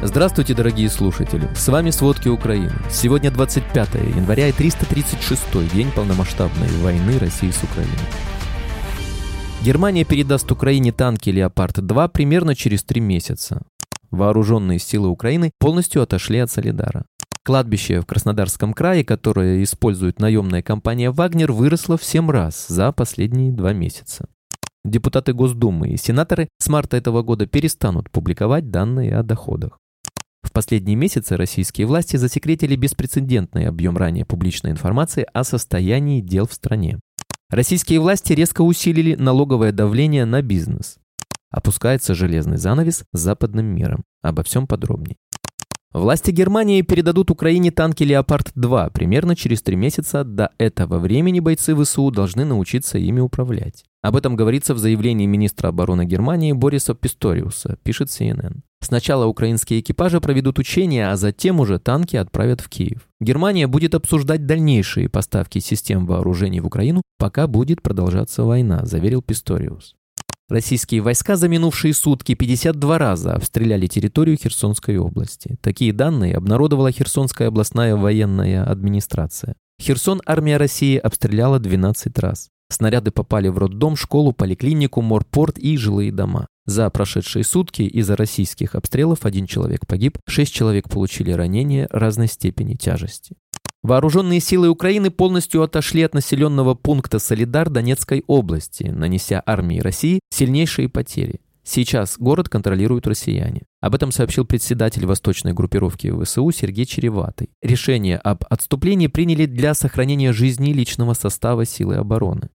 Здравствуйте, дорогие слушатели! С вами «Сводки Украины». Сегодня 25 января и 336 день полномасштабной войны России с Украиной. Германия передаст Украине танки «Леопард-2» примерно через три месяца. Вооруженные силы Украины полностью отошли от Солидара. Кладбище в Краснодарском крае, которое использует наемная компания «Вагнер», выросло в 7 раз за последние два месяца. Депутаты Госдумы и сенаторы с марта этого года перестанут публиковать данные о доходах. В последние месяцы российские власти засекретили беспрецедентный объем ранее публичной информации о состоянии дел в стране. Российские власти резко усилили налоговое давление на бизнес. Опускается железный занавес с западным миром. Обо всем подробнее. Власти Германии передадут Украине танки «Леопард-2» примерно через три месяца. До этого времени бойцы ВСУ должны научиться ими управлять. Об этом говорится в заявлении министра обороны Германии Бориса Писториуса, пишет CNN. Сначала украинские экипажи проведут учения, а затем уже танки отправят в Киев. Германия будет обсуждать дальнейшие поставки систем вооружений в Украину, пока будет продолжаться война, заверил Писториус. Российские войска за минувшие сутки 52 раза обстреляли территорию Херсонской области. Такие данные обнародовала Херсонская областная военная администрация. Херсон армия России обстреляла 12 раз. Снаряды попали в роддом, школу, поликлинику, морпорт и жилые дома. За прошедшие сутки из-за российских обстрелов один человек погиб, шесть человек получили ранения разной степени тяжести. Вооруженные силы Украины полностью отошли от населенного пункта Солидар Донецкой области, нанеся армии России сильнейшие потери. Сейчас город контролируют россияне. Об этом сообщил председатель восточной группировки ВСУ Сергей Череватый. Решение об отступлении приняли для сохранения жизни личного состава силы обороны.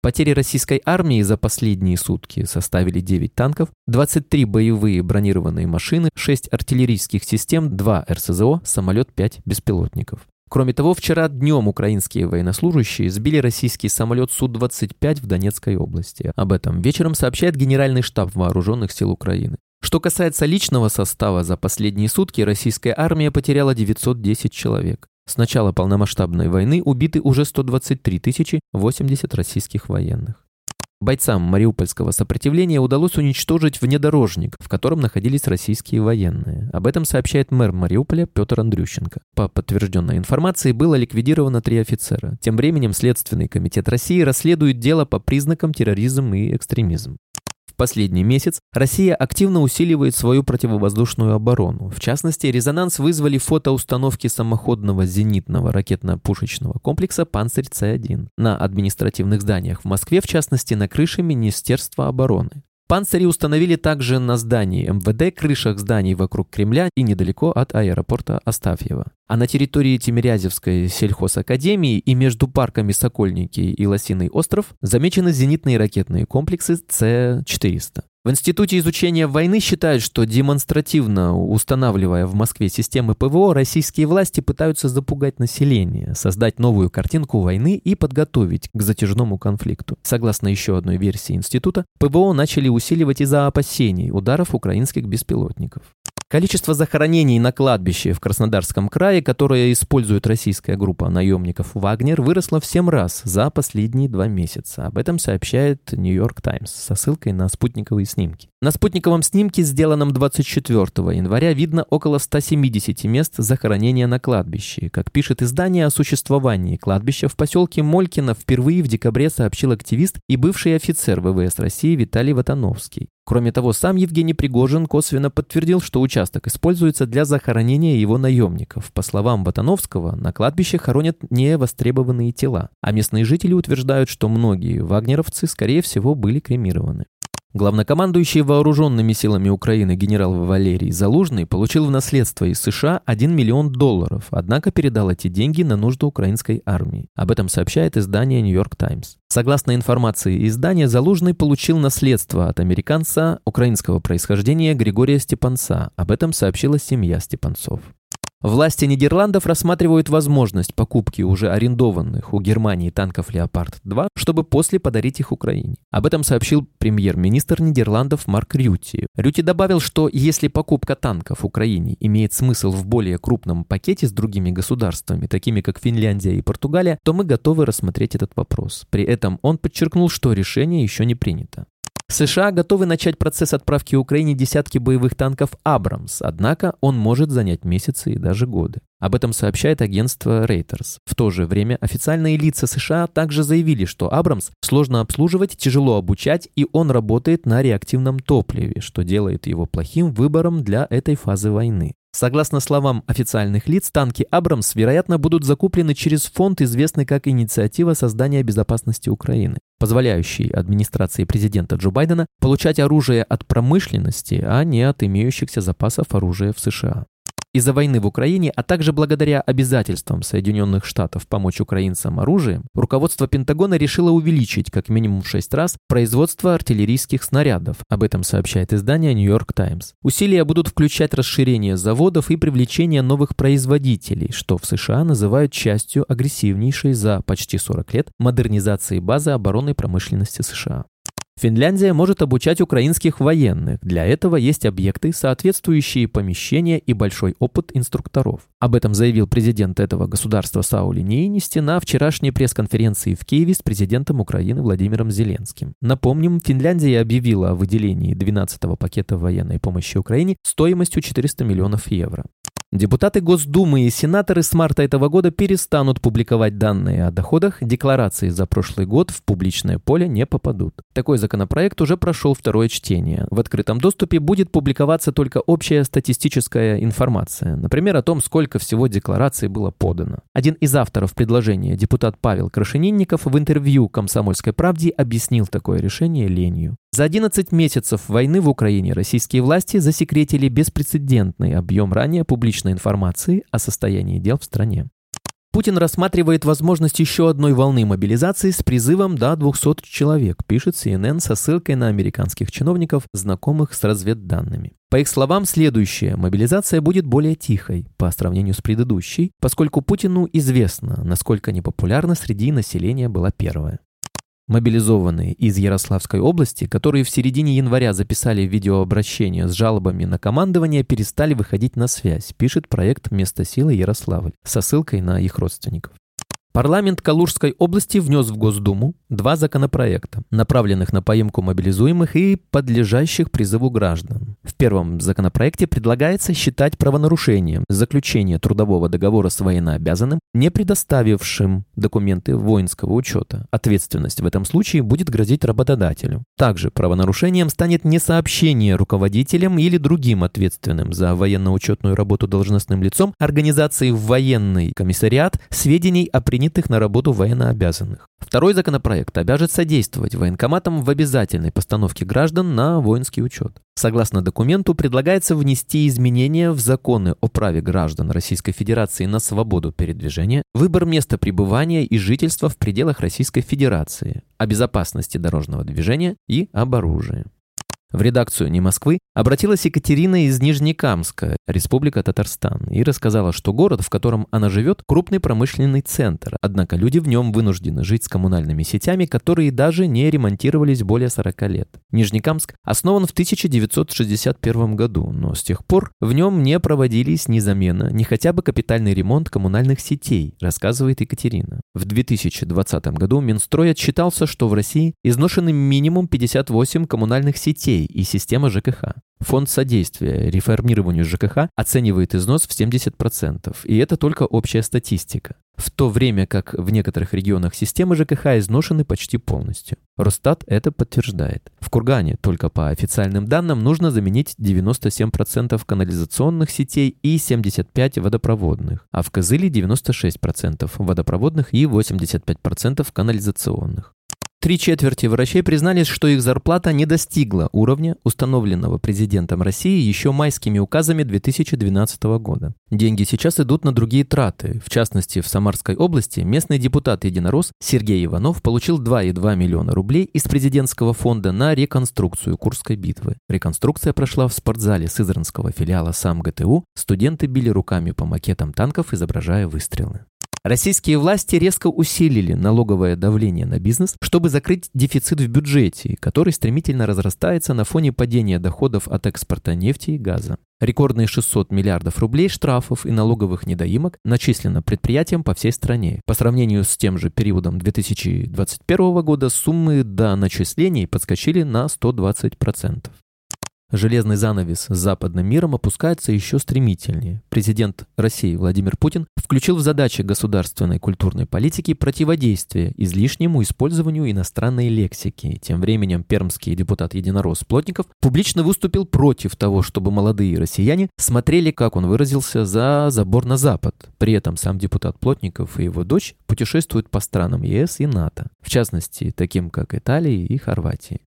Потери российской армии за последние сутки составили 9 танков, 23 боевые бронированные машины, 6 артиллерийских систем, 2 РСЗО, самолет 5 беспилотников. Кроме того, вчера днем украинские военнослужащие сбили российский самолет Су-25 в Донецкой области. Об этом вечером сообщает Генеральный штаб Вооруженных сил Украины. Что касается личного состава, за последние сутки российская армия потеряла 910 человек. С начала полномасштабной войны убиты уже 123 тысячи 80 российских военных. Бойцам мариупольского сопротивления удалось уничтожить внедорожник, в котором находились российские военные. Об этом сообщает мэр Мариуполя Петр Андрющенко. По подтвержденной информации было ликвидировано три офицера. Тем временем Следственный комитет России расследует дело по признакам терроризм и экстремизм последний месяц Россия активно усиливает свою противовоздушную оборону. В частности, резонанс вызвали фотоустановки самоходного зенитного ракетно-пушечного комплекса «Панцирь-С-1» на административных зданиях в Москве, в частности, на крыше Министерства обороны. Панцири установили также на здании МВД, крышах зданий вокруг Кремля и недалеко от аэропорта Астафьева. А на территории Тимирязевской сельхозакадемии и между парками Сокольники и Лосиный остров замечены зенитные ракетные комплексы С-400. В Институте изучения войны считают, что демонстративно устанавливая в Москве системы ПВО, российские власти пытаются запугать население, создать новую картинку войны и подготовить к затяжному конфликту. Согласно еще одной версии института, ПВО начали усиливать из-за опасений ударов украинских беспилотников. Количество захоронений на кладбище в Краснодарском крае, которое использует российская группа наемников «Вагнер», выросло в 7 раз за последние два месяца. Об этом сообщает «Нью-Йорк Таймс» со ссылкой на спутниковые снимки. На спутниковом снимке, сделанном 24 января, видно около 170 мест захоронения на кладбище. Как пишет издание о существовании кладбища, в поселке Молькино впервые в декабре сообщил активист и бывший офицер ВВС России Виталий Ватановский. Кроме того, сам Евгений Пригожин косвенно подтвердил, что участок используется для захоронения его наемников. По словам Ботановского, на кладбище хоронят невостребованные тела, а местные жители утверждают, что многие вагнеровцы, скорее всего, были кремированы. Главнокомандующий вооруженными силами Украины генерал Валерий Залужный получил в наследство из США 1 миллион долларов, однако передал эти деньги на нужды украинской армии. Об этом сообщает издание «Нью-Йорк Таймс». Согласно информации издания, Залужный получил наследство от американца украинского происхождения Григория Степанца. Об этом сообщила семья Степанцов. Власти Нидерландов рассматривают возможность покупки уже арендованных у Германии танков «Леопард-2», чтобы после подарить их Украине. Об этом сообщил премьер-министр Нидерландов Марк Рюти. Рюти добавил, что если покупка танков Украине имеет смысл в более крупном пакете с другими государствами, такими как Финляндия и Португалия, то мы готовы рассмотреть этот вопрос. При этом он подчеркнул, что решение еще не принято. США готовы начать процесс отправки Украине десятки боевых танков «Абрамс», однако он может занять месяцы и даже годы. Об этом сообщает агентство Reuters. В то же время официальные лица США также заявили, что «Абрамс» сложно обслуживать, тяжело обучать, и он работает на реактивном топливе, что делает его плохим выбором для этой фазы войны. Согласно словам официальных лиц, танки «Абрамс», вероятно, будут закуплены через фонд, известный как «Инициатива создания безопасности Украины», позволяющий администрации президента Джо Байдена получать оружие от промышленности, а не от имеющихся запасов оружия в США. Из-за войны в Украине, а также благодаря обязательствам Соединенных Штатов помочь украинцам оружием, руководство Пентагона решило увеличить как минимум в 6 раз производство артиллерийских снарядов. Об этом сообщает издание New York Times. Усилия будут включать расширение заводов и привлечение новых производителей, что в США называют частью агрессивнейшей за почти 40 лет модернизации базы оборонной промышленности США. Финляндия может обучать украинских военных. Для этого есть объекты, соответствующие помещения и большой опыт инструкторов. Об этом заявил президент этого государства Саули Нейнисти на вчерашней пресс-конференции в Киеве с президентом Украины Владимиром Зеленским. Напомним, Финляндия объявила о выделении 12-го пакета военной помощи Украине стоимостью 400 миллионов евро. Депутаты Госдумы и сенаторы с марта этого года перестанут публиковать данные о доходах, декларации за прошлый год в публичное поле не попадут. Такой законопроект уже прошел второе чтение. В открытом доступе будет публиковаться только общая статистическая информация, например, о том, сколько всего деклараций было подано. Один из авторов предложения, депутат Павел Крашенинников, в интервью «Комсомольской правде» объяснил такое решение ленью. За 11 месяцев войны в Украине российские власти засекретили беспрецедентный объем ранее публичной информации о состоянии дел в стране. Путин рассматривает возможность еще одной волны мобилизации с призывом до 200 человек, пишет CNN со ссылкой на американских чиновников, знакомых с разведданными. По их словам, следующая мобилизация будет более тихой по сравнению с предыдущей, поскольку Путину известно, насколько непопулярна среди населения была первая. Мобилизованные из Ярославской области, которые в середине января записали видеообращение с жалобами на командование, перестали выходить на связь, пишет проект «Место силы Ярославль» со ссылкой на их родственников. Парламент Калужской области внес в Госдуму два законопроекта, направленных на поимку мобилизуемых и подлежащих призыву граждан. Первом законопроекте предлагается считать правонарушением заключение трудового договора с военнообязанным, не предоставившим документы воинского учета. Ответственность в этом случае будет грозить работодателю. Также правонарушением станет несообщение руководителям или другим ответственным за военно-учетную работу должностным лицом организации в военный комиссариат сведений о принятых на работу военнообязанных. Второй законопроект обяжет содействовать военкоматам в обязательной постановке граждан на воинский учет. Согласно документу, предлагается внести изменения в законы о праве граждан Российской Федерации на свободу передвижения, выбор места пребывания и жительства в пределах Российской Федерации, о безопасности дорожного движения и об оружии. В редакцию «Не Москвы» обратилась Екатерина из Нижнекамска, Республика Татарстан, и рассказала, что город, в котором она живет, крупный промышленный центр, однако люди в нем вынуждены жить с коммунальными сетями, которые даже не ремонтировались более 40 лет. Нижнекамск основан в 1961 году, но с тех пор в нем не проводились ни замена, ни хотя бы капитальный ремонт коммунальных сетей, рассказывает Екатерина. В 2020 году Минстрой отчитался, что в России изношены минимум 58 коммунальных сетей, сетей и система ЖКХ. Фонд содействия реформированию ЖКХ оценивает износ в 70%, и это только общая статистика. В то время как в некоторых регионах системы ЖКХ изношены почти полностью. Росстат это подтверждает. В Кургане, только по официальным данным, нужно заменить 97% канализационных сетей и 75% водопроводных, а в Козыле 96% водопроводных и 85% канализационных. Три четверти врачей признались, что их зарплата не достигла уровня, установленного президентом России еще майскими указами 2012 года. Деньги сейчас идут на другие траты. В частности, в Самарской области местный депутат-единорос Сергей Иванов получил 2,2 миллиона рублей из президентского фонда на реконструкцию Курской битвы. Реконструкция прошла в спортзале Сызранского филиала САМ ГТУ. Студенты били руками по макетам танков, изображая выстрелы. Российские власти резко усилили налоговое давление на бизнес, чтобы закрыть дефицит в бюджете, который стремительно разрастается на фоне падения доходов от экспорта нефти и газа. Рекордные 600 миллиардов рублей штрафов и налоговых недоимок начислено предприятиям по всей стране. По сравнению с тем же периодом 2021 года суммы до начислений подскочили на 120%. Железный занавес с западным миром опускается еще стремительнее. Президент России Владимир Путин включил в задачи государственной культурной политики противодействие излишнему использованию иностранной лексики. Тем временем пермский депутат Единорос Плотников публично выступил против того, чтобы молодые россияне смотрели, как он выразился, за забор на Запад. При этом сам депутат Плотников и его дочь путешествуют по странам ЕС и НАТО, в частности, таким как Италия и Хорватия.